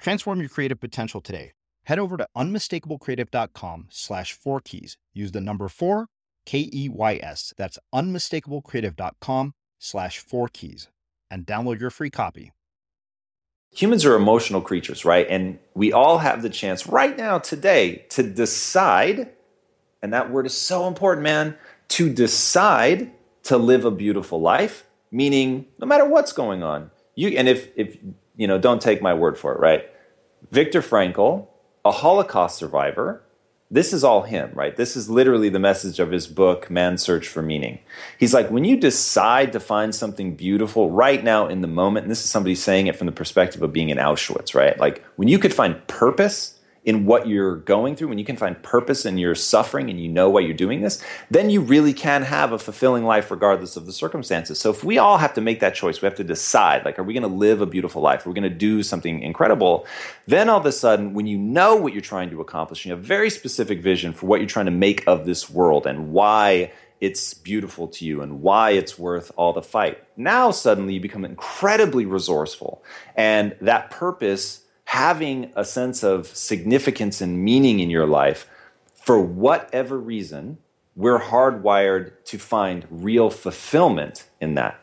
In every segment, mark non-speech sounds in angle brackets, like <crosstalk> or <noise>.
Transform your creative potential today. Head over to unmistakablecreative.com slash four keys. Use the number four, K E Y S. That's unmistakablecreative.com slash four keys and download your free copy. Humans are emotional creatures, right? And we all have the chance right now, today, to decide, and that word is so important, man, to decide to live a beautiful life, meaning no matter what's going on. You and if if you know, don't take my word for it, right? Viktor Frankl, a Holocaust survivor, this is all him, right? This is literally the message of his book, Man's Search for Meaning. He's like, when you decide to find something beautiful right now in the moment, and this is somebody saying it from the perspective of being in Auschwitz, right? Like, when you could find purpose in what you're going through, when you can find purpose in your suffering and you know why you're doing this, then you really can have a fulfilling life regardless of the circumstances. So if we all have to make that choice, we have to decide like, are we going to live a beautiful life? Are we going to do something incredible? Then all of a sudden, when you know what you're trying to accomplish, you have a very specific vision for what you're trying to make of this world and why it's beautiful to you and why it's worth all the fight. Now suddenly you become incredibly resourceful and that purpose having a sense of significance and meaning in your life, for whatever reason, we're hardwired to find real fulfillment in that.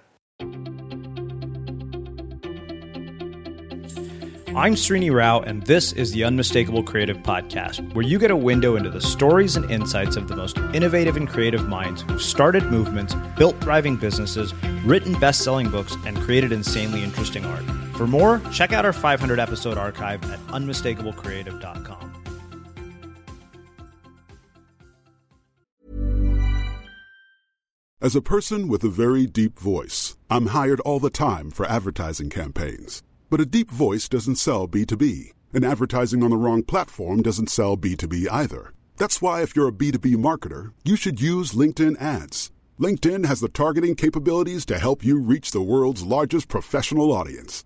I'm Srini Rao, and this is the Unmistakable Creative Podcast, where you get a window into the stories and insights of the most innovative and creative minds who've started movements, built thriving businesses, written best selling books, and created insanely interesting art. For more, check out our 500 episode archive at unmistakablecreative.com. As a person with a very deep voice, I'm hired all the time for advertising campaigns. But a deep voice doesn't sell B2B, and advertising on the wrong platform doesn't sell B2B either. That's why, if you're a B2B marketer, you should use LinkedIn ads. LinkedIn has the targeting capabilities to help you reach the world's largest professional audience.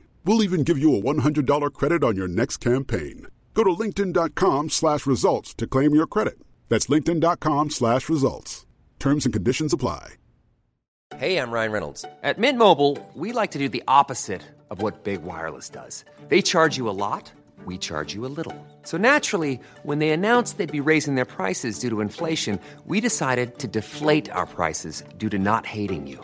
We'll even give you a $100 credit on your next campaign. Go to linkedin.com slash results to claim your credit. That's linkedin.com slash results. Terms and conditions apply. Hey, I'm Ryan Reynolds. At Mint Mobile, we like to do the opposite of what Big Wireless does. They charge you a lot, we charge you a little. So naturally, when they announced they'd be raising their prices due to inflation, we decided to deflate our prices due to not hating you.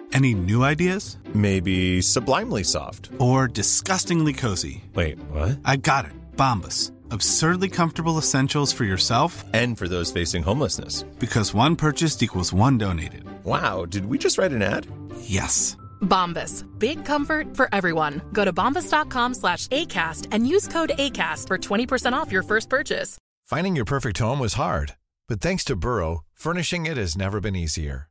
Any new ideas? Maybe sublimely soft. Or disgustingly cozy? Wait, what? I got it. Bombas. Absurdly comfortable essentials for yourself and for those facing homelessness. Because one purchased equals one donated. Wow, did we just write an ad? Yes. Bombas. Big comfort for everyone. Go to bombas.com slash ACAST and use code ACAST for 20% off your first purchase. Finding your perfect home was hard, but thanks to Burrow, furnishing it has never been easier.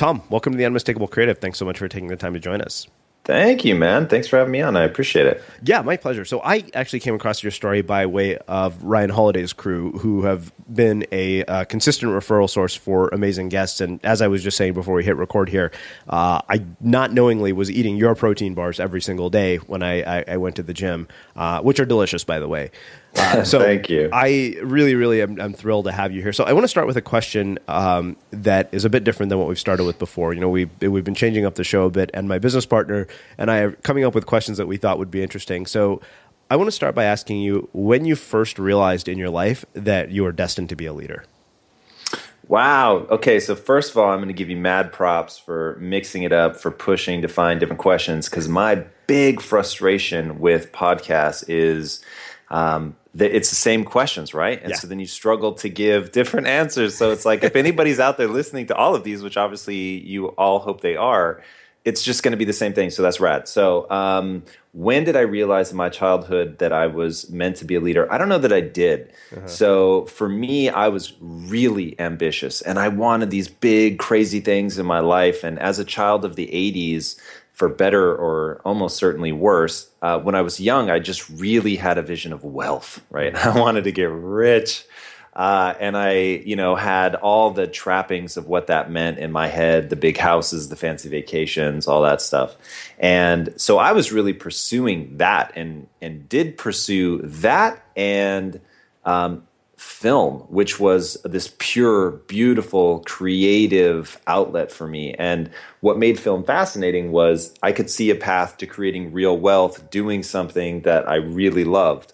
Tom, welcome to the Unmistakable Creative. Thanks so much for taking the time to join us. Thank you, man. Thanks for having me on. I appreciate it. Yeah, my pleasure. So I actually came across your story by way of Ryan Holiday's crew, who have been a uh, consistent referral source for amazing guests. And as I was just saying before we hit record here, uh, I not knowingly was eating your protein bars every single day when I, I, I went to the gym, uh, which are delicious, by the way. Uh, <laughs> so Thank you. I really, really am I'm thrilled to have you here. So I want to start with a question um, that is a bit different than what we've started with before. You know, we've we've been changing up the show a bit, and my business partner and I are coming up with questions that we thought would be interesting. So I want to start by asking you when you first realized in your life that you were destined to be a leader. Wow. Okay. So first of all, I'm going to give you mad props for mixing it up, for pushing to find different questions. Because my big frustration with podcasts is um, it's the same questions, right? And yeah. so then you struggle to give different answers. So it's like if anybody's out there listening to all of these, which obviously you all hope they are, it's just going to be the same thing. So that's rad. So um, when did I realize in my childhood that I was meant to be a leader? I don't know that I did. Uh-huh. So for me, I was really ambitious and I wanted these big, crazy things in my life. And as a child of the 80s, for better or almost certainly worse, uh, when I was young, I just really had a vision of wealth, right? <laughs> I wanted to get rich. Uh, and I, you know, had all the trappings of what that meant in my head the big houses, the fancy vacations, all that stuff. And so I was really pursuing that and, and did pursue that and um, film, which was this pure, beautiful, creative outlet for me. And what made film fascinating was I could see a path to creating real wealth doing something that I really loved.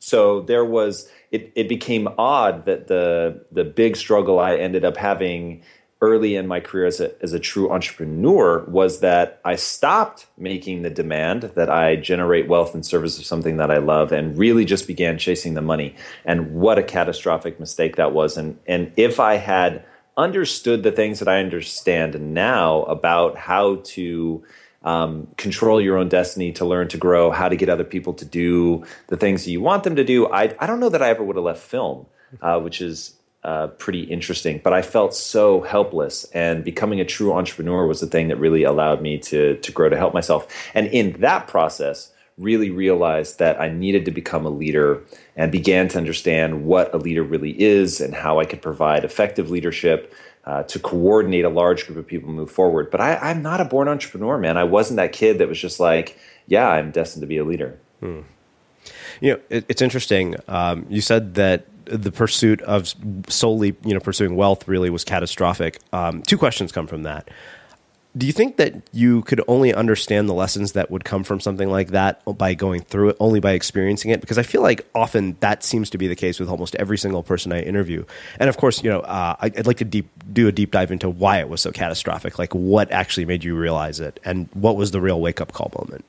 So there was it, it became odd that the the big struggle I ended up having early in my career as a, as a true entrepreneur was that I stopped making the demand that I generate wealth in service of something that I love and really just began chasing the money. And what a catastrophic mistake that was. And, and if I had understood the things that I understand now about how to um, control your own destiny, to learn to grow, how to get other people to do the things that you want them to do, I, I don't know that I ever would have left film, uh, which is uh, pretty interesting. But I felt so helpless, and becoming a true entrepreneur was the thing that really allowed me to to grow to help myself. And in that process, really realized that I needed to become a leader and began to understand what a leader really is and how I could provide effective leadership. Uh, to coordinate a large group of people move forward. But I, am not a born entrepreneur, man. I wasn't that kid that was just like, yeah, I'm destined to be a leader. Hmm. You know, it, it's interesting. Um, you said that the pursuit of solely you know pursuing wealth really was catastrophic. Um, two questions come from that. do you think that you could only understand the lessons that would come from something like that by going through it, only by experiencing it? Because I feel like often that seems to be the case with almost every single person I interview. And of course, you know, uh, I'd like to deep, do a deep dive into why it was so catastrophic, like what actually made you realize it, and what was the real wake up call moment.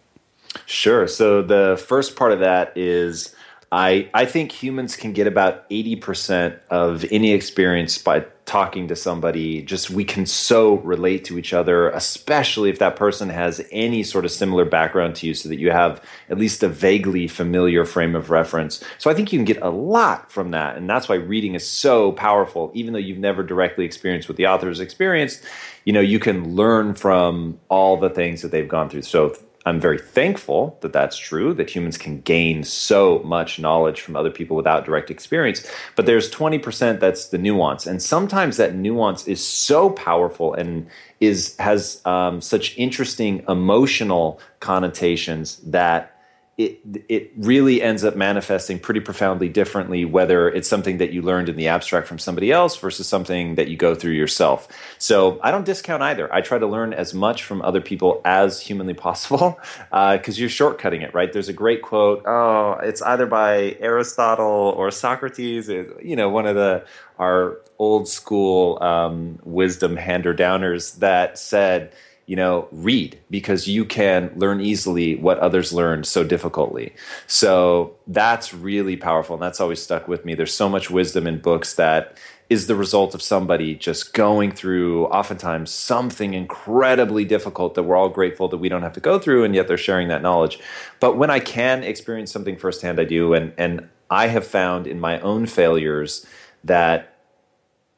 Sure. So the first part of that is I I think humans can get about 80% of any experience by talking to somebody. Just we can so relate to each other, especially if that person has any sort of similar background to you so that you have at least a vaguely familiar frame of reference. So I think you can get a lot from that. And that's why reading is so powerful even though you've never directly experienced what the author has experienced, you know, you can learn from all the things that they've gone through. So I'm very thankful that that's true, that humans can gain so much knowledge from other people without direct experience. But there's 20% that's the nuance. And sometimes that nuance is so powerful and is has um, such interesting emotional connotations that it it really ends up manifesting pretty profoundly differently whether it's something that you learned in the abstract from somebody else versus something that you go through yourself. So I don't discount either. I try to learn as much from other people as humanly possible because <laughs> uh, you're shortcutting it, right? There's a great quote. Oh, it's either by Aristotle or Socrates. you know, one of the our old school um, wisdom hander downers that said you know, read because you can learn easily what others learned so difficultly. So that's really powerful. And that's always stuck with me. There's so much wisdom in books that is the result of somebody just going through oftentimes something incredibly difficult that we're all grateful that we don't have to go through and yet they're sharing that knowledge. But when I can experience something firsthand, I do. And, and I have found in my own failures that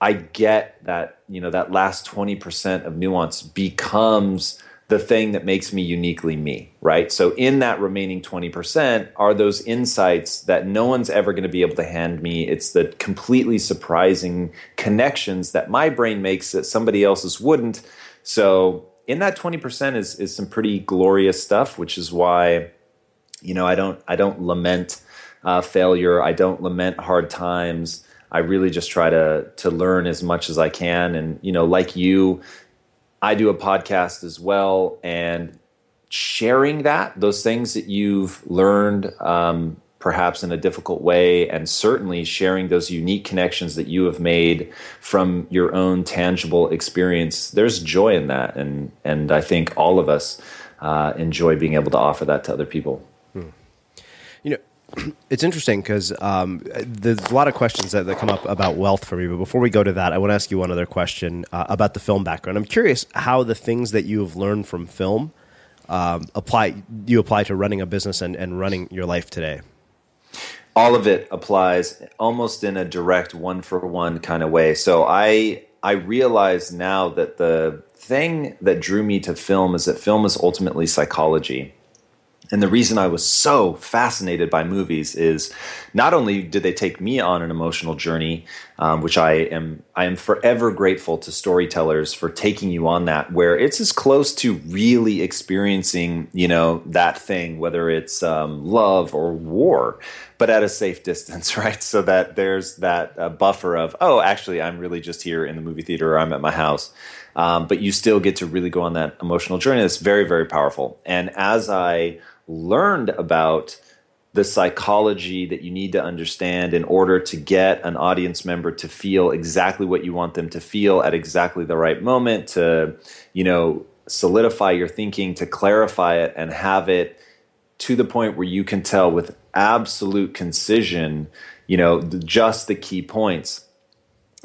I get that, you know, that last 20% of nuance becomes the thing that makes me uniquely me, right? So in that remaining 20% are those insights that no one's ever going to be able to hand me. It's the completely surprising connections that my brain makes that somebody else's wouldn't. So in that 20% is is some pretty glorious stuff, which is why you know, I don't I don't lament uh, failure. I don't lament hard times. I really just try to to learn as much as I can. And you know, like you, I do a podcast as well, and sharing that those things that you've learned. Um, perhaps in a difficult way, and certainly sharing those unique connections that you have made from your own tangible experience. There's joy in that, and and I think all of us uh, enjoy being able to offer that to other people. <clears throat> It's interesting because um, there's a lot of questions that, that come up about wealth for me. But before we go to that, I want to ask you one other question uh, about the film background. I'm curious how the things that you have learned from film um, apply you apply to running a business and, and running your life today. All of it applies almost in a direct one for one kind of way. So I I realize now that the thing that drew me to film is that film is ultimately psychology and the reason I was so fascinated by movies is not only did they take me on an emotional journey, um, which I am I am forever grateful to storytellers for taking you on that, where it's as close to really experiencing you know that thing, whether it's um, love or war, but at a safe <laughs> distance, right? So that there's that uh, buffer of oh, actually, I'm really just here in the movie theater, or I'm at my house. Um, but you still get to really go on that emotional journey. That's very, very powerful. And as I learned about the psychology that you need to understand in order to get an audience member to feel exactly what you want them to feel at exactly the right moment to you know solidify your thinking to clarify it and have it to the point where you can tell with absolute concision you know just the key points.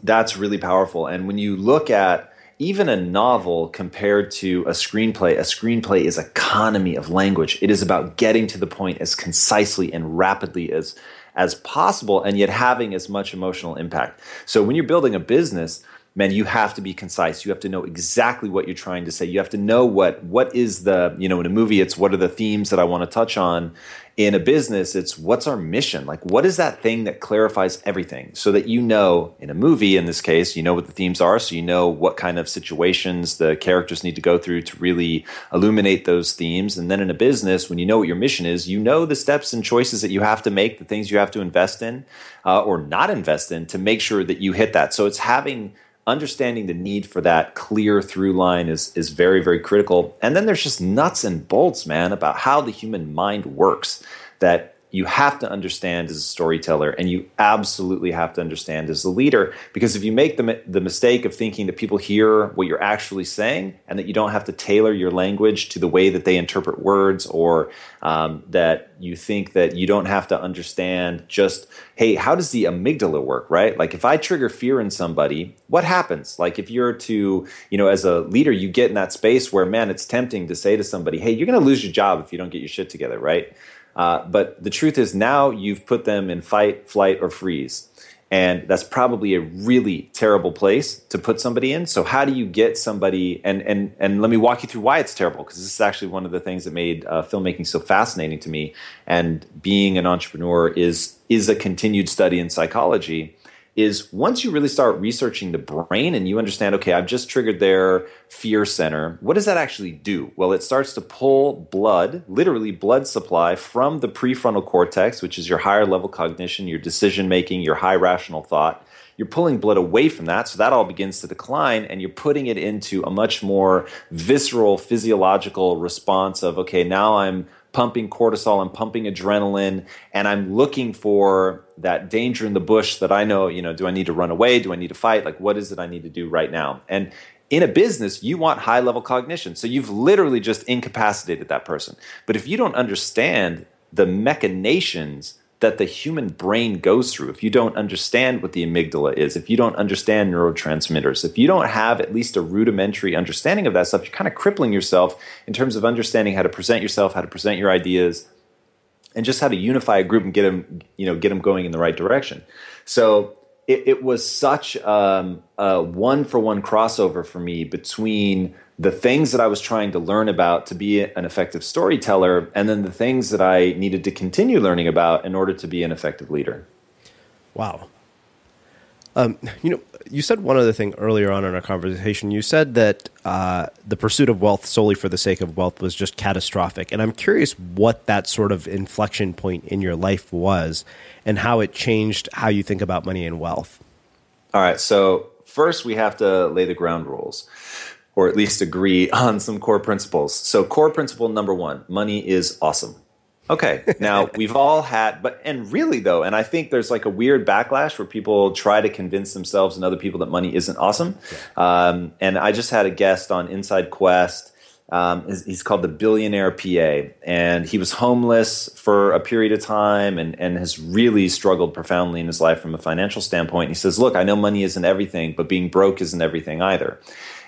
That's really powerful. And when you look at even a novel compared to a screenplay, a screenplay is economy of language. It is about getting to the point as concisely and rapidly as as possible and yet having as much emotional impact. So when you're building a business, man, you have to be concise. You have to know exactly what you're trying to say. You have to know what what is the, you know, in a movie it's what are the themes that I want to touch on in a business, it's what's our mission? Like, what is that thing that clarifies everything so that you know, in a movie, in this case, you know what the themes are. So you know what kind of situations the characters need to go through to really illuminate those themes. And then in a business, when you know what your mission is, you know the steps and choices that you have to make, the things you have to invest in uh, or not invest in to make sure that you hit that. So it's having understanding the need for that clear through line is is very very critical. And then there's just nuts and bolts man about how the human mind works that you have to understand as a storyteller and you absolutely have to understand as a leader because if you make the, the mistake of thinking that people hear what you're actually saying and that you don't have to tailor your language to the way that they interpret words or um, that you think that you don't have to understand just hey how does the amygdala work right? Like if i trigger fear in somebody what happens? Like if you're to you know as a leader you get in that space where man it's tempting to say to somebody hey you're going to lose your job if you don't get your shit together right uh, but the truth is now you've put them in fight, flight, or freeze. And that's probably a really terrible place to put somebody in. So how do you get somebody and and and let me walk you through why it's terrible because this is actually one of the things that made uh, filmmaking so fascinating to me. And being an entrepreneur is is a continued study in psychology is once you really start researching the brain and you understand, okay, I've just triggered their fear center, what does that actually do? Well, it starts to pull blood, literally blood supply, from the prefrontal cortex, which is your higher level cognition, your decision making, your high rational thought. You're pulling blood away from that, so that all begins to decline, and you're putting it into a much more visceral, physiological response of, okay, now I'm pumping cortisol, I'm pumping adrenaline, and I'm looking for that danger in the bush that I know, you know, do I need to run away? Do I need to fight? Like, what is it I need to do right now? And in a business, you want high level cognition. So you've literally just incapacitated that person. But if you don't understand the machinations that the human brain goes through, if you don't understand what the amygdala is, if you don't understand neurotransmitters, if you don't have at least a rudimentary understanding of that stuff, you're kind of crippling yourself in terms of understanding how to present yourself, how to present your ideas, and just how to unify a group and get them, you know, get them going in the right direction. So it, it was such um, a one for one crossover for me between the things that I was trying to learn about to be an effective storyteller, and then the things that I needed to continue learning about in order to be an effective leader. Wow. Um, you know, you said one other thing earlier on in our conversation. You said that uh, the pursuit of wealth solely for the sake of wealth was just catastrophic. And I'm curious what that sort of inflection point in your life was and how it changed how you think about money and wealth. All right. So, first, we have to lay the ground rules or at least agree <laughs> on some core principles. So, core principle number one money is awesome. Okay, now <laughs> we've all had, but, and really though, and I think there's like a weird backlash where people try to convince themselves and other people that money isn't awesome. Um, and I just had a guest on Inside Quest. Um, he's called the Billionaire PA, and he was homeless for a period of time and, and has really struggled profoundly in his life from a financial standpoint. He says, Look, I know money isn't everything, but being broke isn't everything either.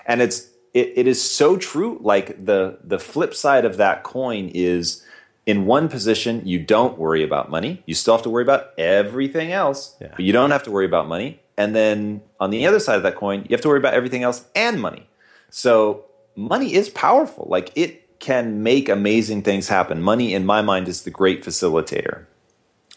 And it's, it, it is so true. Like the the flip side of that coin is in one position you don't worry about money. You still have to worry about everything else, yeah. but you don't have to worry about money. And then on the other side of that coin, you have to worry about everything else and money. So money is powerful. Like it can make amazing things happen. Money, in my mind, is the great facilitator.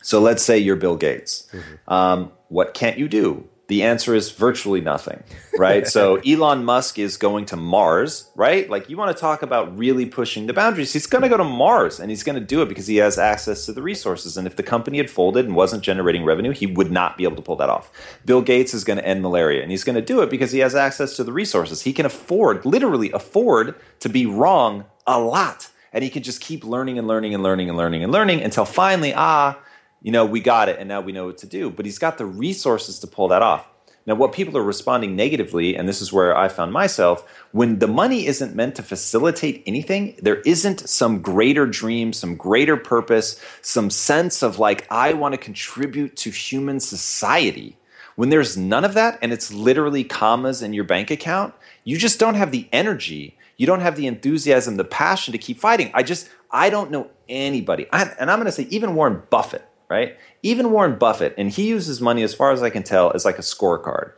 So let's say you're Bill Gates. Mm-hmm. Um, what can't you do? The answer is virtually nothing, right? so <laughs> Elon Musk is going to Mars, right? Like you want to talk about really pushing the boundaries. He's going to go to Mars and he's going to do it because he has access to the resources. And if the company had folded and wasn't generating revenue, he would not be able to pull that off. Bill Gates is going to end malaria and he's going to do it because he has access to the resources. He can afford, literally afford to be wrong a lot. And he can just keep learning and learning and learning and learning and learning until finally, ah, you know, we got it and now we know what to do. But he's got the resources to pull that off. Now, what people are responding negatively, and this is where I found myself, when the money isn't meant to facilitate anything, there isn't some greater dream, some greater purpose, some sense of like, I want to contribute to human society. When there's none of that and it's literally commas in your bank account, you just don't have the energy. You don't have the enthusiasm, the passion to keep fighting. I just, I don't know anybody. I, and I'm going to say, even Warren Buffett right? Even Warren Buffett, and he uses money, as far as I can tell, as like a scorecard.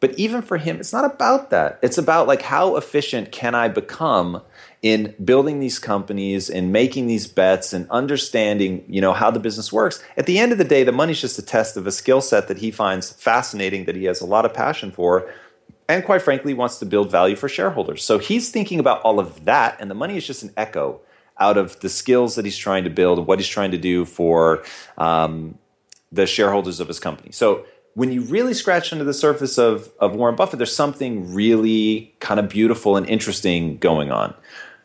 But even for him, it's not about that. It's about like how efficient can I become in building these companies and making these bets and understanding, you know, how the business works. At the end of the day, the money's just a test of a skill set that he finds fascinating, that he has a lot of passion for, and quite frankly wants to build value for shareholders. So he's thinking about all of that, and the money is just an echo out of the skills that he's trying to build and what he's trying to do for um, the shareholders of his company. So when you really scratch under the surface of, of Warren Buffett, there's something really kind of beautiful and interesting going on.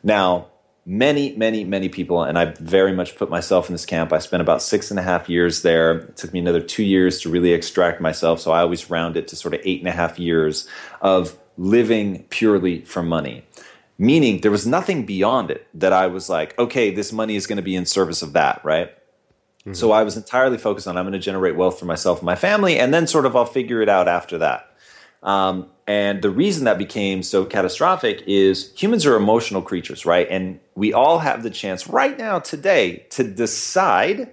Now, many, many, many people, and I very much put myself in this camp. I spent about six and a half years there. It took me another two years to really extract myself. So I always round it to sort of eight and a half years of living purely for money. Meaning there was nothing beyond it that I was like, okay, this money is going to be in service of that, right? Mm-hmm. So I was entirely focused on I'm going to generate wealth for myself and my family, and then sort of I'll figure it out after that. Um, and the reason that became so catastrophic is humans are emotional creatures, right? And we all have the chance right now, today, to decide,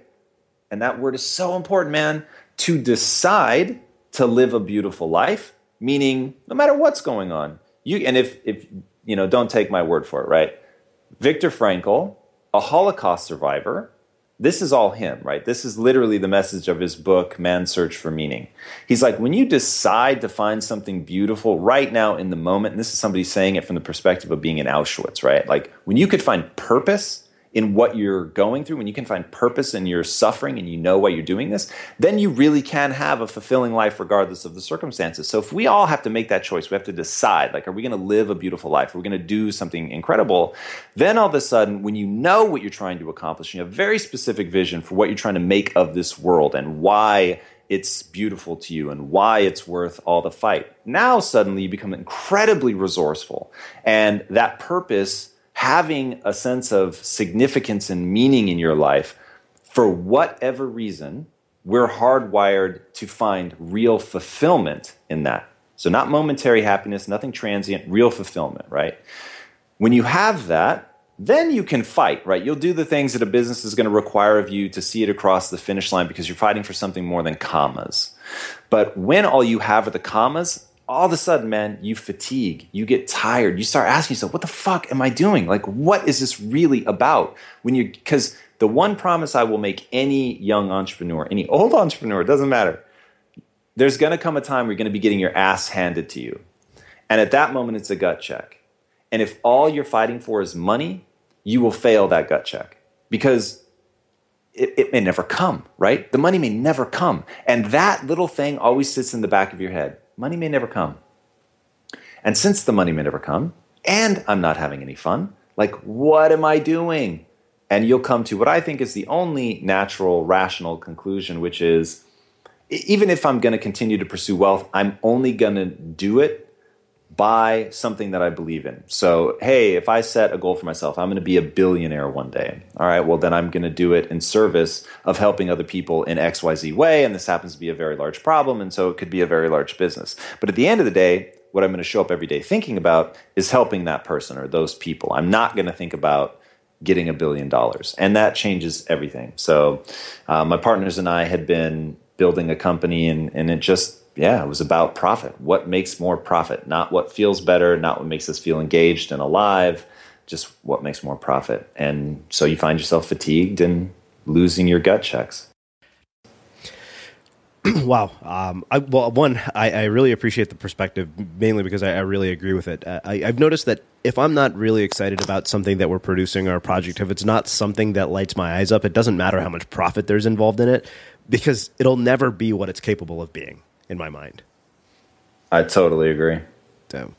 and that word is so important, man, to decide to live a beautiful life, meaning no matter what's going on. You and if if you know, don't take my word for it, right? Viktor Frankl, a Holocaust survivor, this is all him, right? This is literally the message of his book, Man's Search for Meaning. He's like, when you decide to find something beautiful right now in the moment, and this is somebody saying it from the perspective of being in Auschwitz, right? Like when you could find purpose in what you're going through, when you can find purpose in your suffering and you know why you're doing this, then you really can have a fulfilling life regardless of the circumstances. So if we all have to make that choice, we have to decide like, are we going to live a beautiful life? Are we going to do something incredible? Then all of a sudden, when you know what you're trying to accomplish, you have a very specific vision for what you're trying to make of this world and why it's beautiful to you and why it's worth all the fight. Now suddenly you become incredibly resourceful. And that purpose having a sense of significance and meaning in your life, for whatever reason, we're hardwired to find real fulfillment in that. So, not momentary happiness, nothing transient, real fulfillment, right? When you have that, then you can fight, right? You'll do the things that a business is going to require of you to see it across the finish line because you're fighting for something more than commas. But when all you have are the commas, all of a sudden, man, you fatigue, you get tired, you start asking yourself, what the fuck am I doing? Like, what is this really about? When you, because the one promise I will make any young entrepreneur, any old entrepreneur, doesn't matter. There's going to come a time where you're going to be getting your ass handed to you. And at that moment, it's a gut check. And if all you're fighting for is money, you will fail that gut check because it, it, may never come, right? The money may never come. And that little thing always sits in the back of your head money may never come. And since the money may never come, and I'm not having any fun, like, what am I doing? And you'll come to what I think is the only natural, rational conclusion, which is even if I'm going to continue to pursue wealth, I'm only going to do it by something that I believe in. So, hey, if I set a goal for myself, I'm going to be a billionaire one day. All right, well, then I'm going to do it in service of helping other people in XYZ way. And this happens to be a very large problem. And so it could be a very large business. But at the end of the day, what I'm going to show up every day thinking about is helping that person or those people. I'm not going to think about getting a billion dollars. And that changes everything. So, uh, my partners and I had been building a company, and, and it just yeah, it was about profit. What makes more profit? Not what feels better, not what makes us feel engaged and alive, just what makes more profit. And so you find yourself fatigued and losing your gut checks. <clears throat> wow. Um, I, well, one, I, I, really appreciate the perspective, mainly because I, I really agree with it. Uh, I, have noticed that if I'm not really excited about something that we're producing or a project, if it's not something that lights my eyes up, it doesn't matter how much profit there's involved in it because it'll never be what it's capable of being in my mind. I totally agree. So,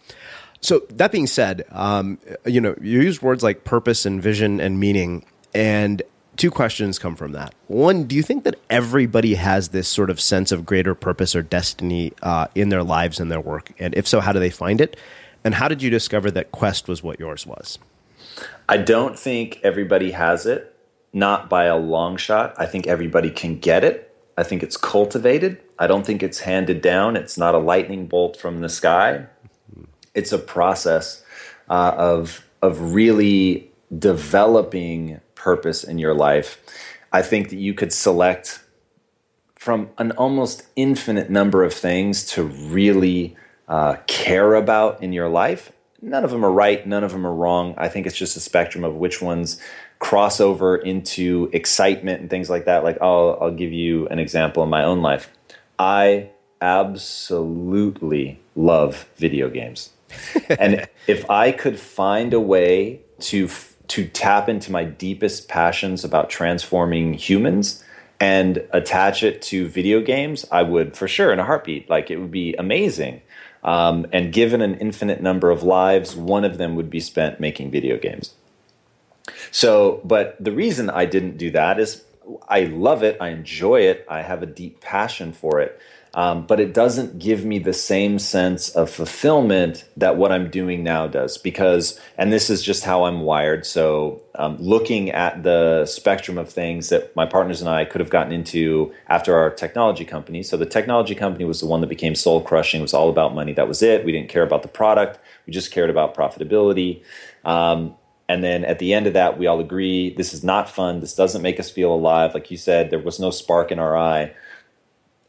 so that being said, um, you know, you use words like purpose and vision and meaning, and two questions come from that. One, do you think that everybody has this sort of sense of greater purpose or destiny uh, in their lives and their work? And if so, how do they find it? And how did you discover that Quest was what yours was? I don't think everybody has it, not by a long shot. I think everybody can get it. I think it's cultivated. I don't think it's handed down. It's not a lightning bolt from the sky. It's a process uh, of of really developing purpose in your life. I think that you could select from an almost infinite number of things to really uh, care about in your life. None of them are right. None of them are wrong. I think it's just a spectrum of which ones crossover into excitement and things like that. Like I'll I'll give you an example in my own life. I absolutely love video games. <laughs> and if I could find a way to to tap into my deepest passions about transforming humans and attach it to video games, I would for sure in a heartbeat. Like it would be amazing. Um, and given an infinite number of lives, one of them would be spent making video games. So, but the reason I didn't do that is I love it, I enjoy it, I have a deep passion for it. Um, but it doesn't give me the same sense of fulfillment that what I'm doing now does. Because, and this is just how I'm wired. So, um, looking at the spectrum of things that my partners and I could have gotten into after our technology company. So, the technology company was the one that became soul crushing. It was all about money. That was it. We didn't care about the product. We just cared about profitability. Um, and then at the end of that, we all agree this is not fun. This doesn't make us feel alive. Like you said, there was no spark in our eye.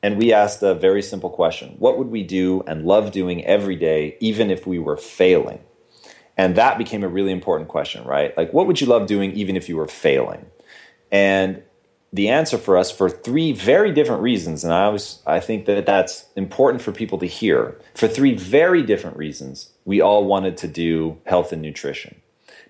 And we asked a very simple question What would we do and love doing every day, even if we were failing? And that became a really important question, right? Like, what would you love doing even if you were failing? And the answer for us for three very different reasons and I was I think that that's important for people to hear. For three very different reasons, we all wanted to do health and nutrition.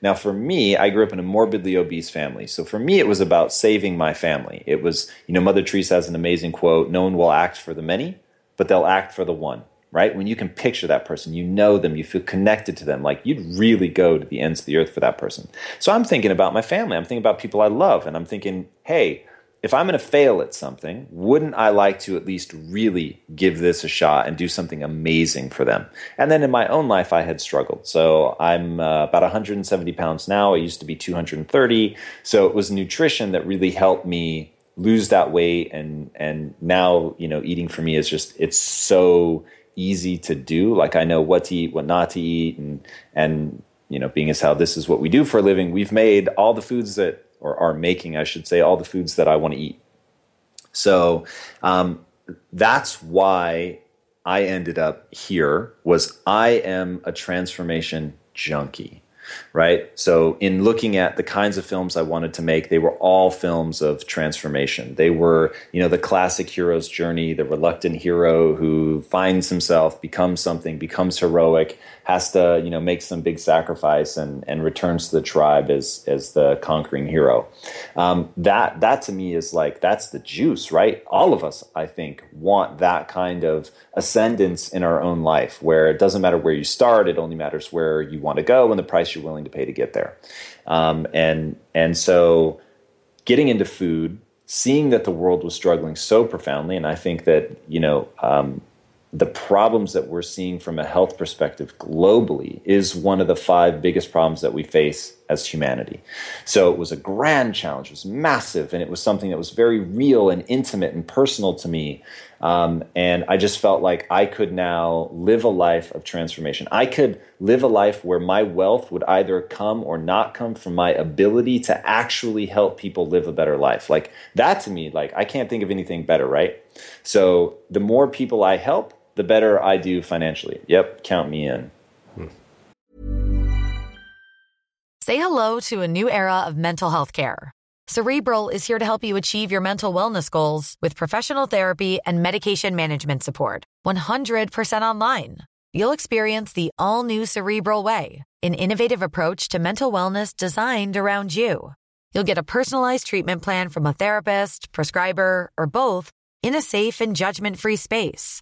Now, for me, I grew up in a morbidly obese family. So for me, it was about saving my family. It was, you know, Mother Teresa has an amazing quote no one will act for the many, but they'll act for the one, right? When you can picture that person, you know them, you feel connected to them, like you'd really go to the ends of the earth for that person. So I'm thinking about my family. I'm thinking about people I love, and I'm thinking, hey, if I'm going to fail at something, wouldn't I like to at least really give this a shot and do something amazing for them? And then in my own life, I had struggled. So I'm uh, about 170 pounds now. I used to be 230. So it was nutrition that really helped me lose that weight. And and now you know, eating for me is just it's so easy to do. Like I know what to eat, what not to eat, and and you know, being as how this is what we do for a living, we've made all the foods that or are making, I should say, all the foods that I want to eat. So um, that's why I ended up here. Was I am a transformation junkie right? So, in looking at the kinds of films I wanted to make, they were all films of transformation. They were, you know, the classic hero's journey, the reluctant hero who finds himself, becomes something, becomes heroic, has to, you know, make some big sacrifice and, and returns to the tribe as, as the conquering hero. Um, that, that to me is like, that's the juice, right? All of us, I think, want that kind of ascendance in our own life where it doesn't matter where you start, it only matters where you want to go and the price you're willing to pay to get there. Um, and and so getting into food, seeing that the world was struggling so profoundly, and I think that you know um, the problems that we're seeing from a health perspective globally is one of the five biggest problems that we face as humanity. So it was a grand challenge, it was massive, and it was something that was very real and intimate and personal to me. Um, and I just felt like I could now live a life of transformation. I could live a life where my wealth would either come or not come from my ability to actually help people live a better life. Like that to me, like I can't think of anything better, right? So the more people I help, the better I do financially. Yep, count me in. Say hello to a new era of mental health care. Cerebral is here to help you achieve your mental wellness goals with professional therapy and medication management support. 100% online. You'll experience the all new Cerebral Way, an innovative approach to mental wellness designed around you. You'll get a personalized treatment plan from a therapist, prescriber, or both in a safe and judgment free space.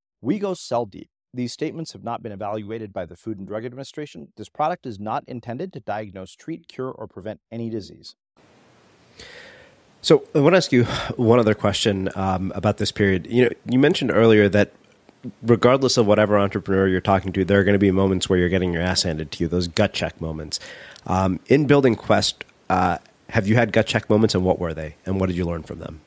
We go cell deep. These statements have not been evaluated by the Food and Drug Administration. This product is not intended to diagnose, treat, cure, or prevent any disease. So I want to ask you one other question um, about this period. You know, you mentioned earlier that regardless of whatever entrepreneur you're talking to, there are going to be moments where you're getting your ass handed to you, those gut check moments. Um, in building Quest, uh, have you had gut check moments, and what were they, and what did you learn from them?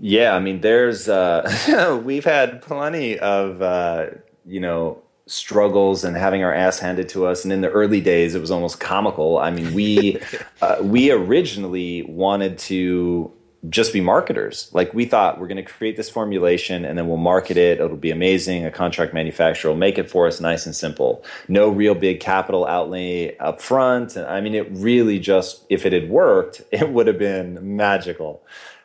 Yeah, I mean, there's uh, <laughs> we've had plenty of uh, you know struggles and having our ass handed to us, and in the early days, it was almost comical. I mean, we <laughs> uh, we originally wanted to just be marketers. Like we thought we're going to create this formulation and then we'll market it. It'll be amazing. A contract manufacturer will make it for us nice and simple. No real big capital outlay up front. And I mean, it really just, if it had worked, <laughs> it would have been magical.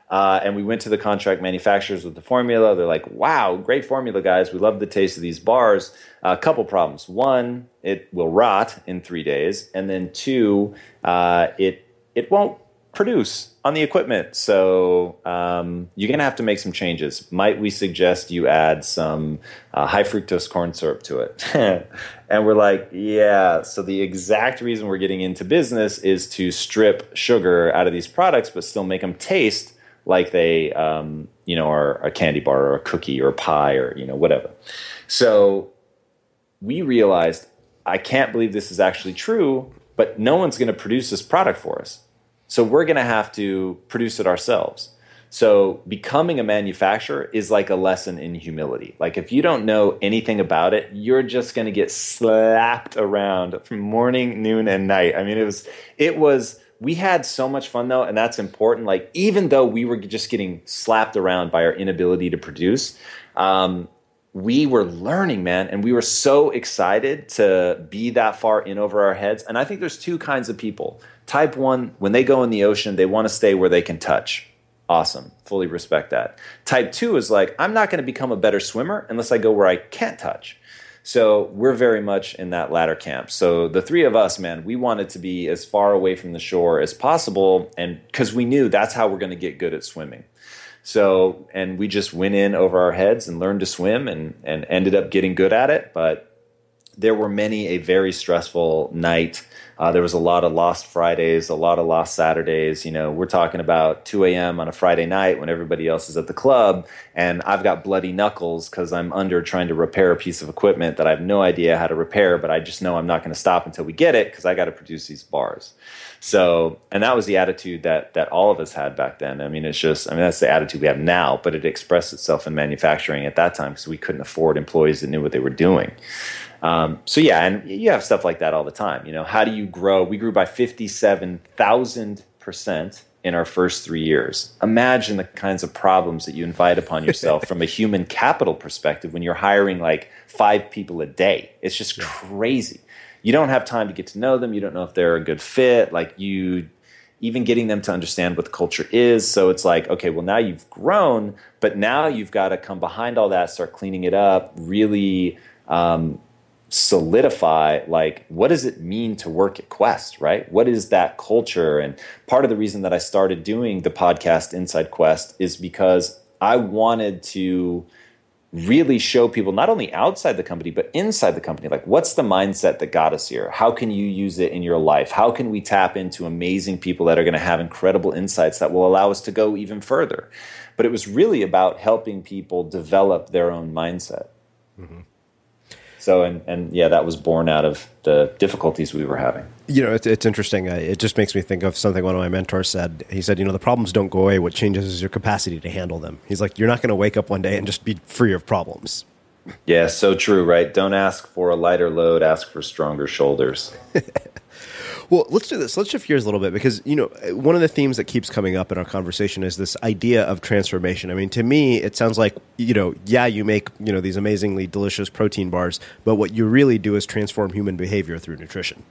Uh, and we went to the contract manufacturers with the formula. They're like, wow, great formula, guys. We love the taste of these bars. A uh, couple problems. One, it will rot in three days. And then two, uh, it, it won't produce on the equipment. So um, you're going to have to make some changes. Might we suggest you add some uh, high fructose corn syrup to it? <laughs> and we're like, yeah. So the exact reason we're getting into business is to strip sugar out of these products, but still make them taste like they, um, you know, are a candy bar or a cookie or a pie or you know whatever. So we realized, I can't believe this is actually true, but no one's going to produce this product for us. So we're going to have to produce it ourselves. So becoming a manufacturer is like a lesson in humility. Like if you don't know anything about it, you're just going to get slapped around from morning, noon and night. I mean it was it was we had so much fun though and that's important like even though we were just getting slapped around by our inability to produce um, we were learning, man, and we were so excited to be that far in over our heads. And I think there's two kinds of people. Type one, when they go in the ocean, they want to stay where they can touch. Awesome. Fully respect that. Type two is like, I'm not going to become a better swimmer unless I go where I can't touch. So we're very much in that latter camp. So the three of us, man, we wanted to be as far away from the shore as possible. And because we knew that's how we're going to get good at swimming. So, and we just went in over our heads and learned to swim and, and ended up getting good at it. But there were many a very stressful night uh, there was a lot of lost Fridays, a lot of lost Saturdays. You know, we're talking about 2 a.m. on a Friday night when everybody else is at the club, and I've got bloody knuckles because I'm under trying to repair a piece of equipment that I have no idea how to repair, but I just know I'm not going to stop until we get it because I got to produce these bars. So, and that was the attitude that that all of us had back then. I mean, it's just, I mean, that's the attitude we have now, but it expressed itself in manufacturing at that time because we couldn't afford employees that knew what they were doing. Um, so yeah, and you have stuff like that all the time. You know, how do you grow? We grew by fifty-seven thousand percent in our first three years. Imagine the kinds of problems that you invite upon yourself <laughs> from a human capital perspective when you're hiring like five people a day. It's just crazy. You don't have time to get to know them. You don't know if they're a good fit. Like you, even getting them to understand what the culture is. So it's like, okay, well, now you've grown, but now you've got to come behind all that, start cleaning it up, really um, solidify like what does it mean to work at quest right? What is that culture? And part of the reason that i started doing the podcast inside quest is because i wanted to really show people not only outside the company but inside the company like what's the mindset that got us here? How can you use it in your life? How can we tap into amazing people that are going to have incredible insights that will allow us to go even further? But it was really about helping people develop their own mindset. Mm-hmm. So, and, and yeah, that was born out of the difficulties we were having. You know, it's, it's interesting. It just makes me think of something one of my mentors said. He said, you know, the problems don't go away. What changes is your capacity to handle them. He's like, you're not going to wake up one day and just be free of problems. Yeah, so true, right? Don't ask for a lighter load, ask for stronger shoulders. <laughs> Well, let's do this. Let's shift gears a little bit because you know one of the themes that keeps coming up in our conversation is this idea of transformation. I mean, to me, it sounds like you know, yeah, you make you know these amazingly delicious protein bars, but what you really do is transform human behavior through nutrition.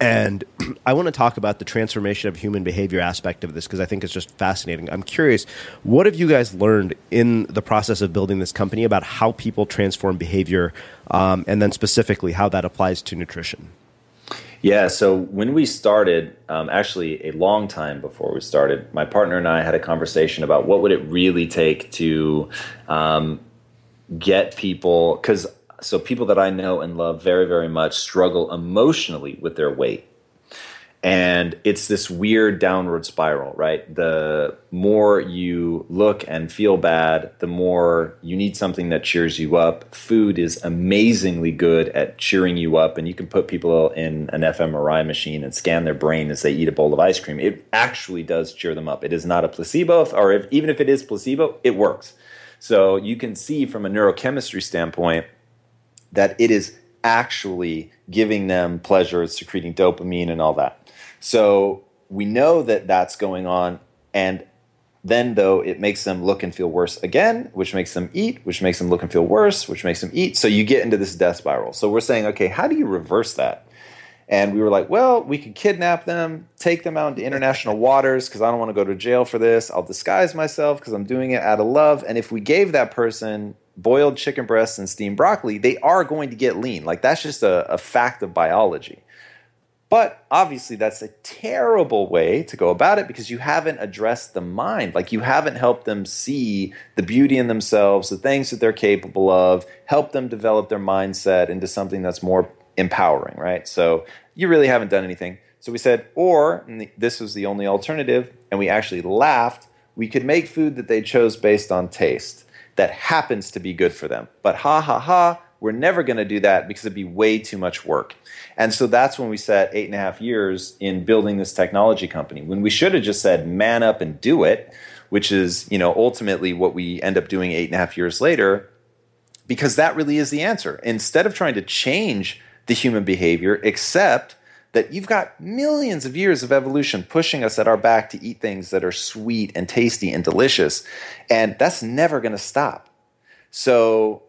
And <clears throat> I want to talk about the transformation of human behavior aspect of this because I think it's just fascinating. I'm curious, what have you guys learned in the process of building this company about how people transform behavior, um, and then specifically how that applies to nutrition? Yeah, so when we started, um, actually a long time before we started, my partner and I had a conversation about what would it really take to um, get people because so people that I know and love very very much struggle emotionally with their weight and it's this weird downward spiral right? The more you look and feel bad the more you need something that cheers you up. Food is amazingly good at cheering you up and you can put people in an fMRI machine and scan their brain as they eat a bowl of ice cream. It actually does cheer them up. It is not a placebo or if, even if it is placebo it works. So you can see from a neurochemistry standpoint that it is actually giving them pleasure, secreting dopamine and all that. So we know that that's going on. And then, though, it makes them look and feel worse again, which makes them eat, which makes them look and feel worse, which makes them eat. So you get into this death spiral. So we're saying, okay, how do you reverse that? And we were like, well, we could kidnap them, take them out into international <laughs> waters because I don't want to go to jail for this. I'll disguise myself because I'm doing it out of love. And if we gave that person boiled chicken breasts and steamed broccoli, they are going to get lean. Like that's just a, a fact of biology. But obviously, that's a terrible way to go about it because you haven't addressed the mind. Like, you haven't helped them see the beauty in themselves, the things that they're capable of, help them develop their mindset into something that's more empowering, right? So, you really haven't done anything. So, we said, or this was the only alternative, and we actually laughed. We could make food that they chose based on taste that happens to be good for them. But ha ha ha, we're never going to do that because it'd be way too much work. And so that's when we set eight and a half years in building this technology company. When we should have just said, man up and do it, which is, you know, ultimately what we end up doing eight and a half years later, because that really is the answer. Instead of trying to change the human behavior, except that you've got millions of years of evolution pushing us at our back to eat things that are sweet and tasty and delicious. And that's never going to stop. So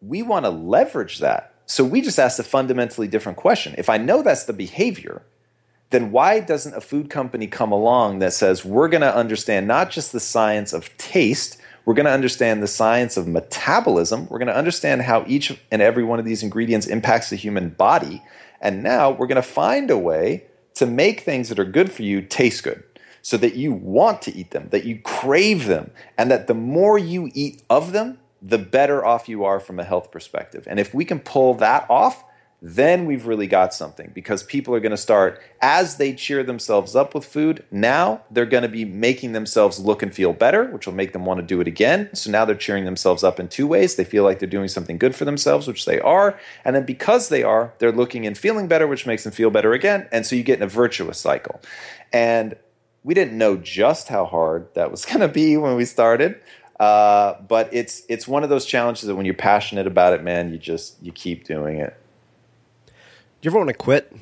we want to leverage that. So we just asked a fundamentally different question. If I know that's the behavior, then why doesn't a food company come along that says we're going to understand not just the science of taste, we're going to understand the science of metabolism, we're going to understand how each and every one of these ingredients impacts the human body, and now we're going to find a way to make things that are good for you taste good so that you want to eat them, that you crave them, and that the more you eat of them, the better off you are from a health perspective. And if we can pull that off, then we've really got something because people are going to start, as they cheer themselves up with food, now they're going to be making themselves look and feel better, which will make them want to do it again. So now they're cheering themselves up in two ways. They feel like they're doing something good for themselves, which they are. And then because they are, they're looking and feeling better, which makes them feel better again. And so you get in a virtuous cycle. And we didn't know just how hard that was <laughs> going to be when we started, uh, but it's it's one of those challenges that when you're passionate about it, man, you just you keep doing it. Do you ever want to quit?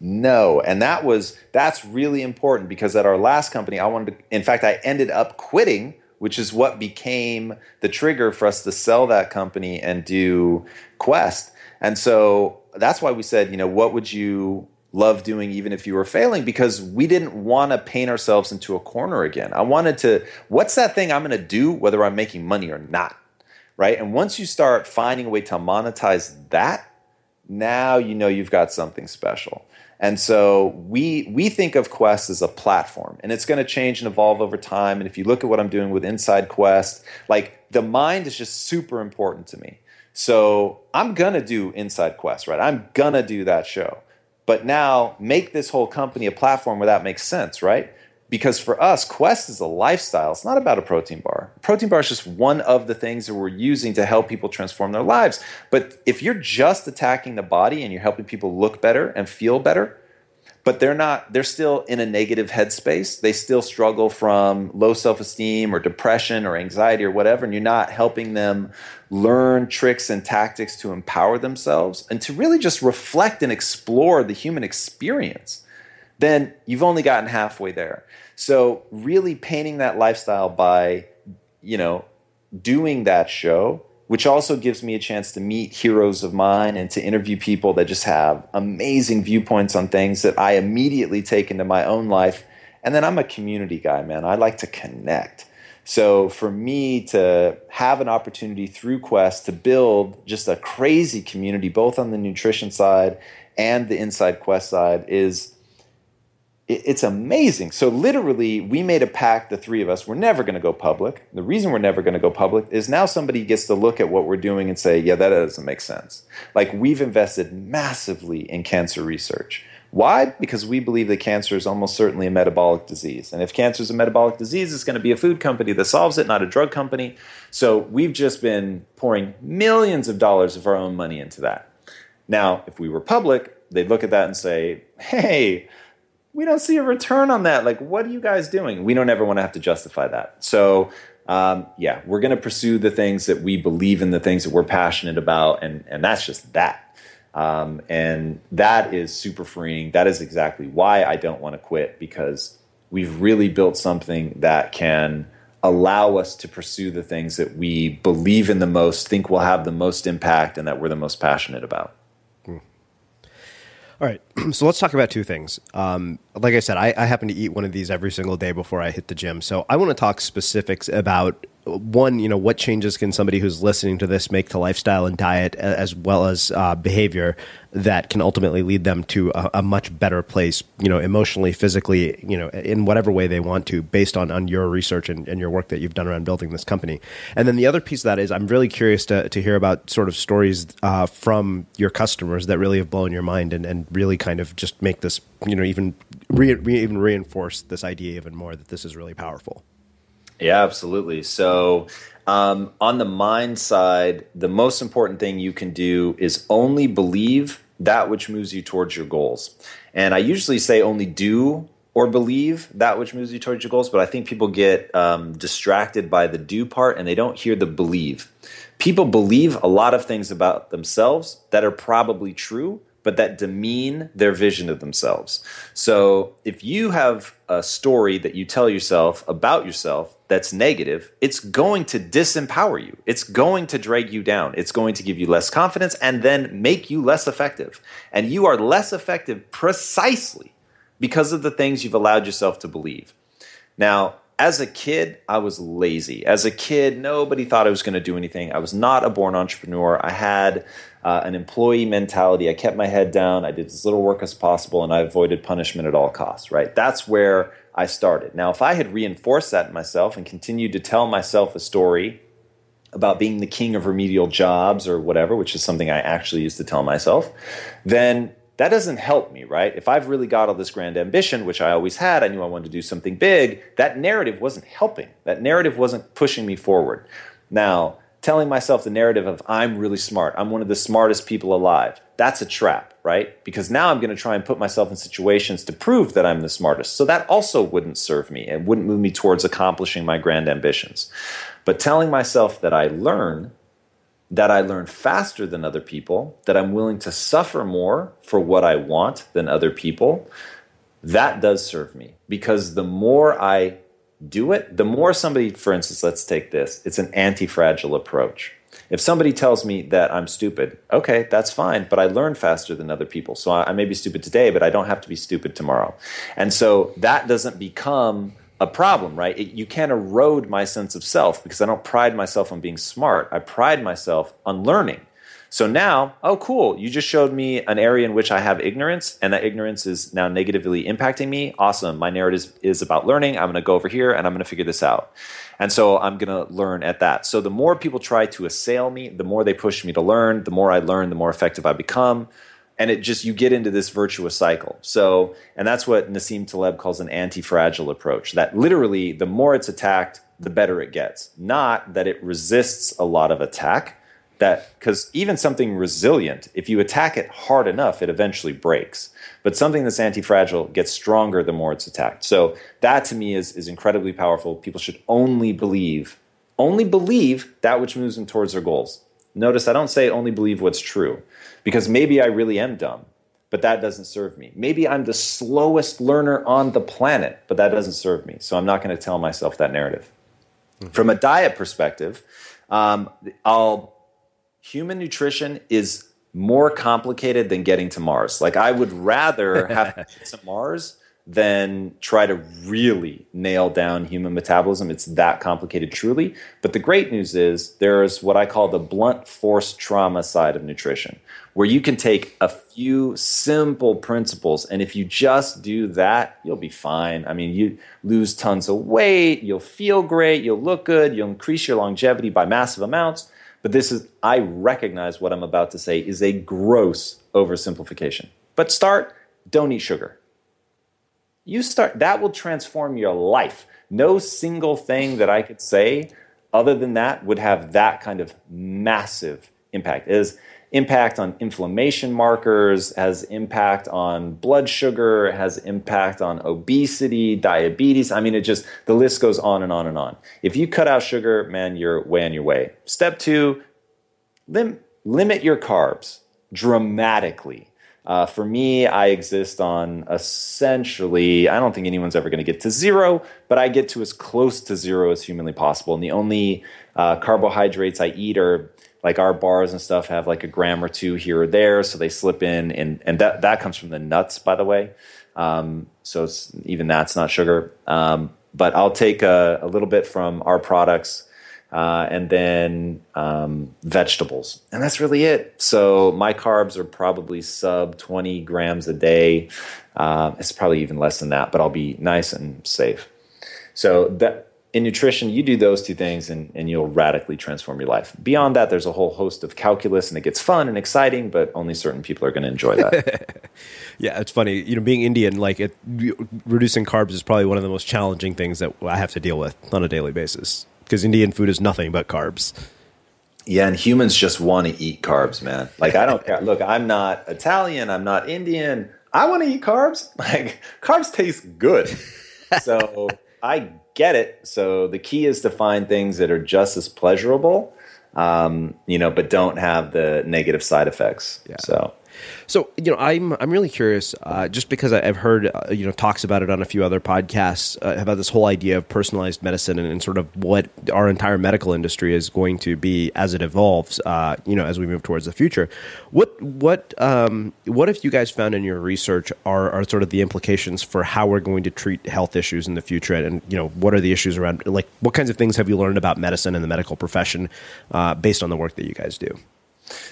No. And that was that's really important because at our last company, I wanted to in fact I ended up quitting, which is what became the trigger for us to sell that company and do Quest. And so that's why we said, you know, what would you love doing even if you were failing because we didn't want to paint ourselves into a corner again. I wanted to what's that thing I'm going to do whether I'm making money or not? Right? And once you start finding a way to monetize that, now you know you've got something special. And so we we think of Quest as a platform, and it's going to change and evolve over time. And if you look at what I'm doing with Inside Quest, like the mind is just super important to me. So I'm gonna do Inside Quest, right? I'm gonna do that show. But now make this whole company a platform where that makes sense, right? Because for us, Quest is a lifestyle. It's not about a protein bar. Protein bar is just one of the things that we're using to help people transform their lives. But if you're just attacking the body and you're helping people look better and feel better, but they're not they're still in a negative headspace they still struggle from low self-esteem or depression or anxiety or whatever and you're not helping them learn tricks and tactics to empower themselves and to really just reflect and explore the human experience then you've only gotten halfway there so really painting that lifestyle by you know doing that show which also gives me a chance to meet heroes of mine and to interview people that just have amazing viewpoints on things that I immediately take into my own life. And then I'm a community guy, man. I like to connect. So for me to have an opportunity through Quest to build just a crazy community, both on the nutrition side and the inside Quest side, is it's amazing. So literally, we made a pact, the three of us, we're never going to go public. The reason we're never going to go public is now somebody gets to look at what we're doing and say, yeah, that doesn't make sense. Like we've invested massively in cancer research. Why? Because we believe that cancer is almost certainly a metabolic disease. And if cancer is a metabolic disease, it's going to be a food company that solves it, not a drug company. So we've just been pouring millions of dollars of our own money into that. Now, if we were public, they'd look at that and say, hey, we don't see a return on that. Like, what are you guys doing? We don't ever want to have to justify that. So, um, yeah, we're going to pursue the things that we believe in, the things that we're passionate about, and and that's just that. Um, and that is super freeing. That is exactly why I don't want to quit because we've really built something that can allow us to pursue the things that we believe in the most, think will have the most impact, and that we're the most passionate about. All right, <clears throat> so let's talk about two things. Um, like I said, I, I, happen to eat one of these every single day before I hit the gym. So I want to talk specifics about one, you know, what changes can somebody who's listening to this make to lifestyle and diet as well as uh, behavior that can ultimately lead them to a, a, much better place, you know, emotionally, physically, you know, in whatever way they want to, based on, on your research and, and your work that you've done around building this company. And then the other piece of that is I'm really curious to, to hear about sort of stories uh, from your customers that really have blown your mind and, and really kind of just make this, you know, even re, re, even reinforce this idea even more that this is really powerful. Yeah, absolutely. So, um, on the mind side, the most important thing you can do is only believe that which moves you towards your goals. And I usually say only do or believe that which moves you towards your goals, but I think people get um, distracted by the do part and they don't hear the believe. People believe a lot of things about themselves that are probably true, but that demean their vision of themselves. So if you have a story that you tell yourself about yourself that's negative, it's going to disempower you. It's going to drag you down. It's going to give you less confidence and then make you less effective. And you are less effective precisely because of the things you've allowed yourself to believe. Now, as a kid, I was lazy. As a kid, nobody thought I was going to do anything. I was not a born entrepreneur. I had uh, an employee mentality. I kept my head down. I did as little work as possible, and I avoided punishment at all costs. Right? That's where I started. Now, if I had reinforced that in myself and continued to tell myself a story about being the king of remedial jobs or whatever, which is something I actually used to tell myself, then that doesn't help me, right? If I've really got all this grand ambition, which I always had, I knew I wanted to do something big, that narrative wasn't helping. That narrative wasn't pushing me forward. Now, telling myself the narrative of I'm really smart, I'm one of the smartest people alive. That's a trap, right? Because now I'm going to try and put myself in situations to prove that I'm the smartest. So that also wouldn't serve me and wouldn't move me towards accomplishing my grand ambitions. But telling myself that I learn, that I learn faster than other people, that I'm willing to suffer more for what I want than other people, that does serve me because the more I do it, the more somebody, for instance, let's take this, it's an anti fragile approach. If somebody tells me that I'm stupid, okay, that's fine, but I learn faster than other people. So I, I may be stupid today, but I don't have to be stupid tomorrow. And so that doesn't become a problem, right? It, you can't erode my sense of self because I don't pride myself on being smart. I pride myself on learning. So now, oh, cool, you just showed me an area in which I have ignorance, and that ignorance is now negatively impacting me. Awesome. My narrative is about learning. I'm going to go over here and I'm going to figure this out. And so I'm going to learn at that. So the more people try to assail me, the more they push me to learn. The more I learn, the more effective I become and it just you get into this virtuous cycle so and that's what nassim taleb calls an anti-fragile approach that literally the more it's attacked the better it gets not that it resists a lot of attack that because even something resilient, if you attack it hard enough, it eventually breaks. But something that's anti-fragile gets stronger the more it's attacked. So that to me is is incredibly powerful. People should only believe, only believe that which moves them towards their goals. Notice I don't say only believe what's true, because maybe I really am dumb, but that doesn't serve me. Maybe I'm the slowest learner on the planet, but that doesn't serve me. So I'm not going to tell myself that narrative. Mm-hmm. From a diet perspective, um, I'll human nutrition is more complicated than getting to Mars. Like I would rather have <laughs> to Mars than try to really nail down human metabolism. It's that complicated truly. But the great news is there's what I call the blunt force trauma side of nutrition, where you can take a few simple principles and if you just do that, you'll be fine. I mean, you lose tons of weight, you'll feel great, you'll look good, you'll increase your longevity by massive amounts but this is, I recognize what I'm about to say is a gross oversimplification. But start, don't eat sugar. You start, that will transform your life. No single thing that I could say other than that would have that kind of massive impact. Is impact on inflammation markers, has impact on blood sugar, has impact on obesity, diabetes. I mean, it just, the list goes on and on and on. If you cut out sugar, man, you're way on your way. Step two, lim- limit your carbs dramatically. Uh, for me, I exist on essentially, I don't think anyone's ever going to get to zero, but I get to as close to zero as humanly possible. And the only uh, carbohydrates I eat are like our bars and stuff have like a gram or two here or there, so they slip in, and and that that comes from the nuts, by the way. Um, so even that's not sugar. Um, but I'll take a, a, little bit from our products. Uh, and then um, vegetables, and that's really it. So my carbs are probably sub 20 grams a day. Uh, it's probably even less than that, but I'll be nice and safe. So that in nutrition, you do those two things and, and you'll radically transform your life. Beyond that, there's a whole host of calculus and it gets fun and exciting, but only certain people are going to enjoy that. <laughs> yeah, it's funny. You know, being Indian, like it, reducing carbs is probably one of the most challenging things that I have to deal with on a daily basis because Indian food is nothing but carbs. Yeah, and humans just want to eat carbs, man. Like, I don't care. Look, I'm not Italian, I'm not Indian. I want to eat carbs. <laughs> Like, carbs taste good. So I get it. So the key is to find things that are just as pleasurable, um, you know, but don't have the negative side effects. Yeah. So so you know, I'm I'm really curious, uh, just because I've heard uh, you know talks about it on a few other podcasts uh, about this whole idea of personalized medicine and, and, sort of what our entire medical industry is going to be as it evolves. Uh, you know, as we move towards the future. What what um, what if you guys found in your research are are sort of the implications for how we're going to treat health issues in the future, and, and you know, what are the issues around like what kinds of things have you learned about medicine and the medical profession uh, based on the work that you guys do?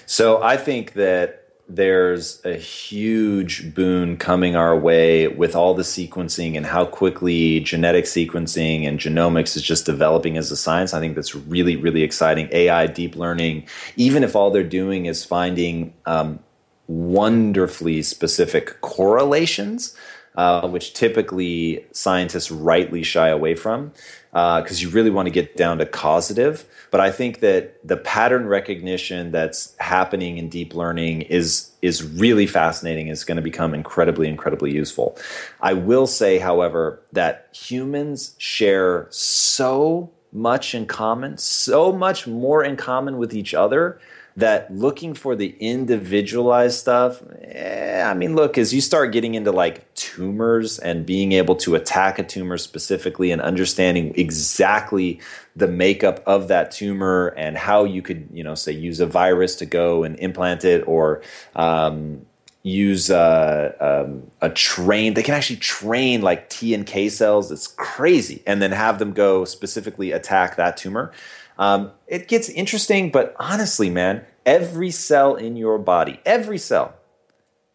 So I think that there's a huge boon coming our way with all the sequencing and how quickly genetic sequencing and genomics is just developing as a science. I think that's really, really exciting. AI, deep learning, even if all they're doing is finding um, wonderfully specific correlations, uh, which typically scientists rightly shy away from because uh, you really want to get down to causative. But I think that the pattern recognition that's happening in deep learning is is really fascinating. Is going to become incredibly, incredibly useful. I will say, however, that humans share so much in common, so much more in common with each other that looking for the individualized stuff, eh, I mean, look, as you start getting into like tumors and being able to attack a tumor specifically and understanding exactly the makeup of that tumor and how you could, you know, say use a virus to go and implant it or, um, use uh, um, a train. They can actually train like T and K cells. It's crazy, and then have them go specifically attack that tumor. Um, it gets interesting, but honestly, man, every cell in your body, every cell,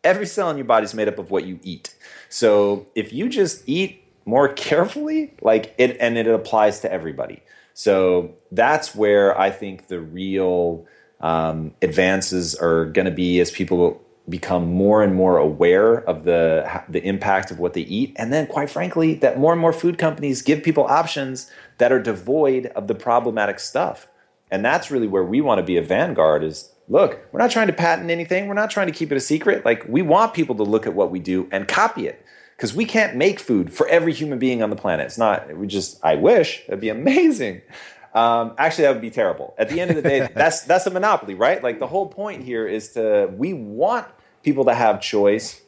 every cell in your body is made up of what you eat. So if you just eat more <laughs> carefully, like it, and it applies to everybody. So that's where I think the real um, advances are going to be as people become more and more aware of the the impact of what they eat. And then quite frankly that more and more food companies give people options that are devoid of the problematic stuff. And that's really where we want to be a vanguard is look we're not trying to patent anything. We're not trying to keep it a secret. Like we want people to look at what we do and copy it. Because we can't make food for every human being on the planet. It's not we just i wish it'd be amazing um, actually, that would be terrible. At the end of the day, <laughs> that's that's a monopoly, right? Like the whole point here is to we want people to have choice.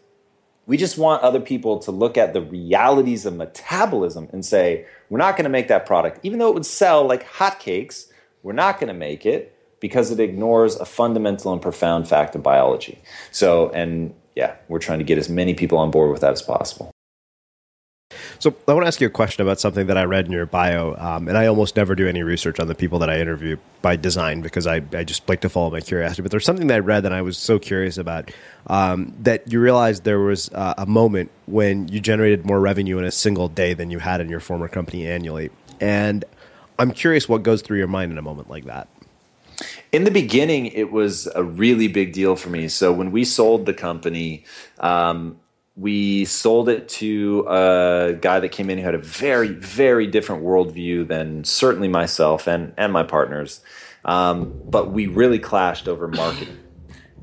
We just want other people to look at the realities of metabolism and say, we're not going to make that product, even though it would sell like hotcakes. We're not going to make it because it ignores a fundamental and profound fact of biology. So, and yeah, we're trying to get as many people on board with that as possible. So I want to ask you a question about something that I read in your bio, um, and I almost never do any research on the people that I interview by design because I, I just like to follow my curiosity. But there's something that I read that I was so curious about um, that you realized there was uh, a moment when you generated more revenue in a single day than you had in your former company annually, and I'm curious what goes through your mind in a moment like that. In the beginning, it was a really big deal for me. So when we sold the company, um, we sold it to a guy that came in who had a very, very different worldview than certainly myself and, and my partners. Um, but we really clashed over marketing.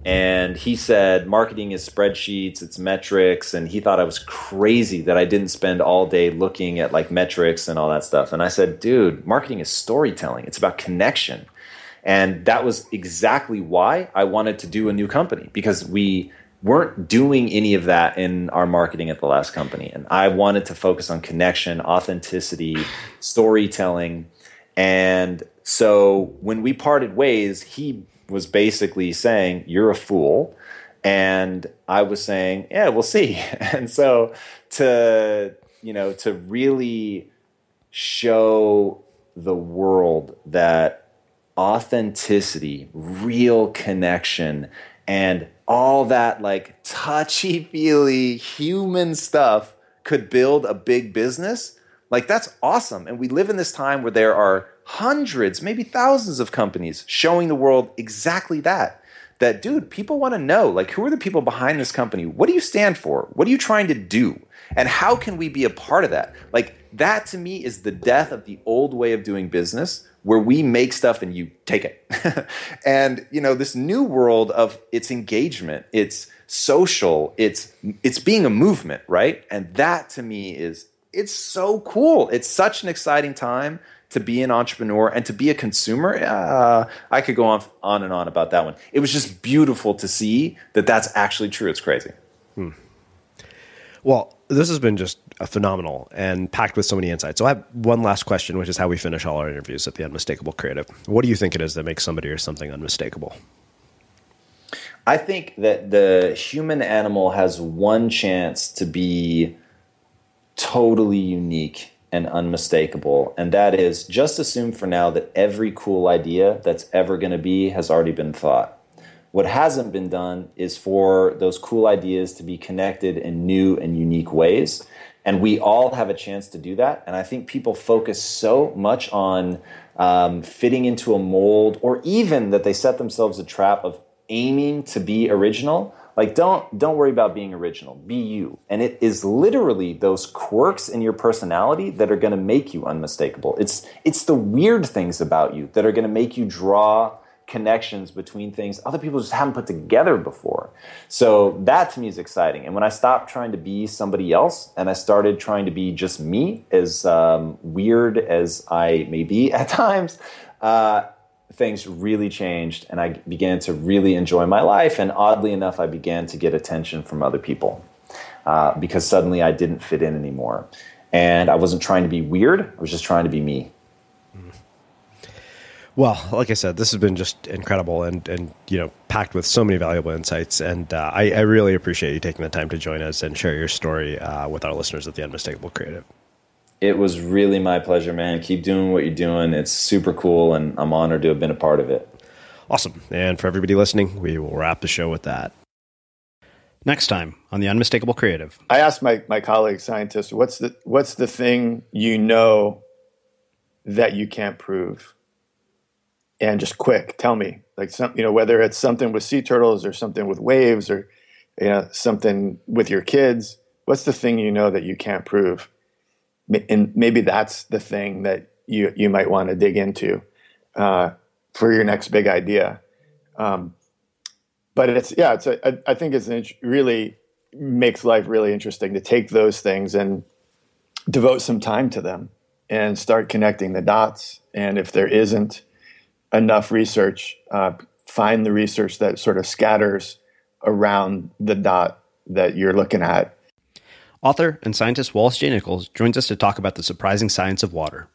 And he said, marketing is spreadsheets, it's metrics. And he thought I was crazy that I didn't spend all day looking at like metrics and all that stuff. And I said, dude, marketing is storytelling, it's about connection. And that was exactly why I wanted to do a new company because we weren't doing any of that in our marketing at the last company. And I wanted to focus on connection, authenticity, storytelling. And so when we parted ways, he was basically saying, You're a fool. And I was saying, Yeah, we'll see. <laughs> And so to, you know, to really show the world that authenticity, real connection, and all that like touchy feely human stuff could build a big business, like that's awesome. And we live in this time where there are hundreds, maybe thousands of companies showing the world exactly that. That, dude, people want to know like, who are the people behind this company? What do you stand for? What are you trying to do? And how can we be a part of that? Like, that to me is the death of the old way of doing business where we make stuff and you take it. <laughs> and you know, this new world of its engagement, it's social, it's it's being a movement, right? And that to me is it's so cool. It's such an exciting time to be an entrepreneur and to be a consumer. Uh, I could go on on and on about that one. It was just beautiful to see that that's actually true. It's crazy. Hmm. Well, this has been just a phenomenal and packed with so many insights. So I have one last question, which is how we finish all our interviews at the Unmistakable Creative. What do you think it is that makes somebody or something unmistakable? I think that the human animal has one chance to be totally unique and unmistakable, and that is just assume for now that every cool idea that's ever going to be has already been thought. What hasn't been done is for those cool ideas to be connected in new and unique ways. And we all have a chance to do that. And I think people focus so much on um, fitting into a mold or even that they set themselves a trap of aiming to be original like don't don't worry about being original be you and it is literally those quirks in your personality that are going to make you unmistakable it's it's the weird things about you that are going to make you draw connections between things other people just haven't put together before. So that to me is exciting. And when I stopped trying to be somebody else and I started trying to be just me, as um, weird as I may be <laughs> at times, uh, things really changed and I began to really enjoy my life. And oddly enough, I began to get attention from other people uh, because suddenly I didn't fit in anymore. And I wasn't trying to be weird, I was just trying to be me. Well, like I said, this has been just incredible and, and you know packed with so many valuable insights. And uh, I, I, really appreciate you taking the time to join us and share your story uh, with our listeners at the Unmistakable Creative. It was really my pleasure, man. Keep doing what you're doing. It's super cool, and I'm honored to have been a part of it. Awesome. And for everybody listening, we will wrap the show with that. Next time on the Unmistakable Creative. I asked my, my colleague scientists, what's the what's the thing you know that you can't prove? And just quick, tell me. Like some you know, whether it's something with sea turtles or something with waves or you know, something with your kids, what's the thing you know that you can't prove? and maybe that's the thing that you you might want to dig into uh, for your next big idea. Um, but it's yeah, it's a, I, I think it's an, really makes life really interesting to take those things and devote some time to them and start connecting the dots. And if there isn't enough research, uh, find the research that sort of scatters around the dot that you're looking at Author and scientist Wallace J. Nichols joins us to talk about the surprising science of water.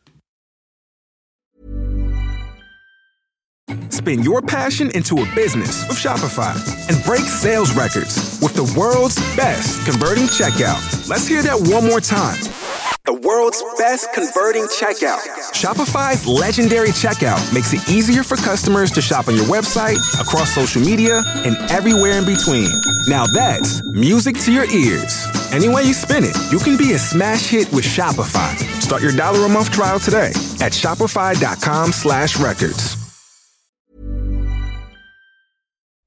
Spin your passion into a business with Shopify and break sales records with the world's best converting checkout. Let's hear that one more time the world's best converting checkout. Shopify's legendary checkout makes it easier for customers to shop on your website, across social media, and everywhere in between. Now that's music to your ears. Any way you spin it, you can be a smash hit with Shopify. Start your dollar a month trial today at shopify.com slash records.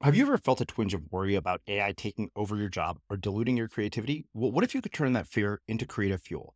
Have you ever felt a twinge of worry about AI taking over your job or diluting your creativity? Well, what if you could turn that fear into creative fuel?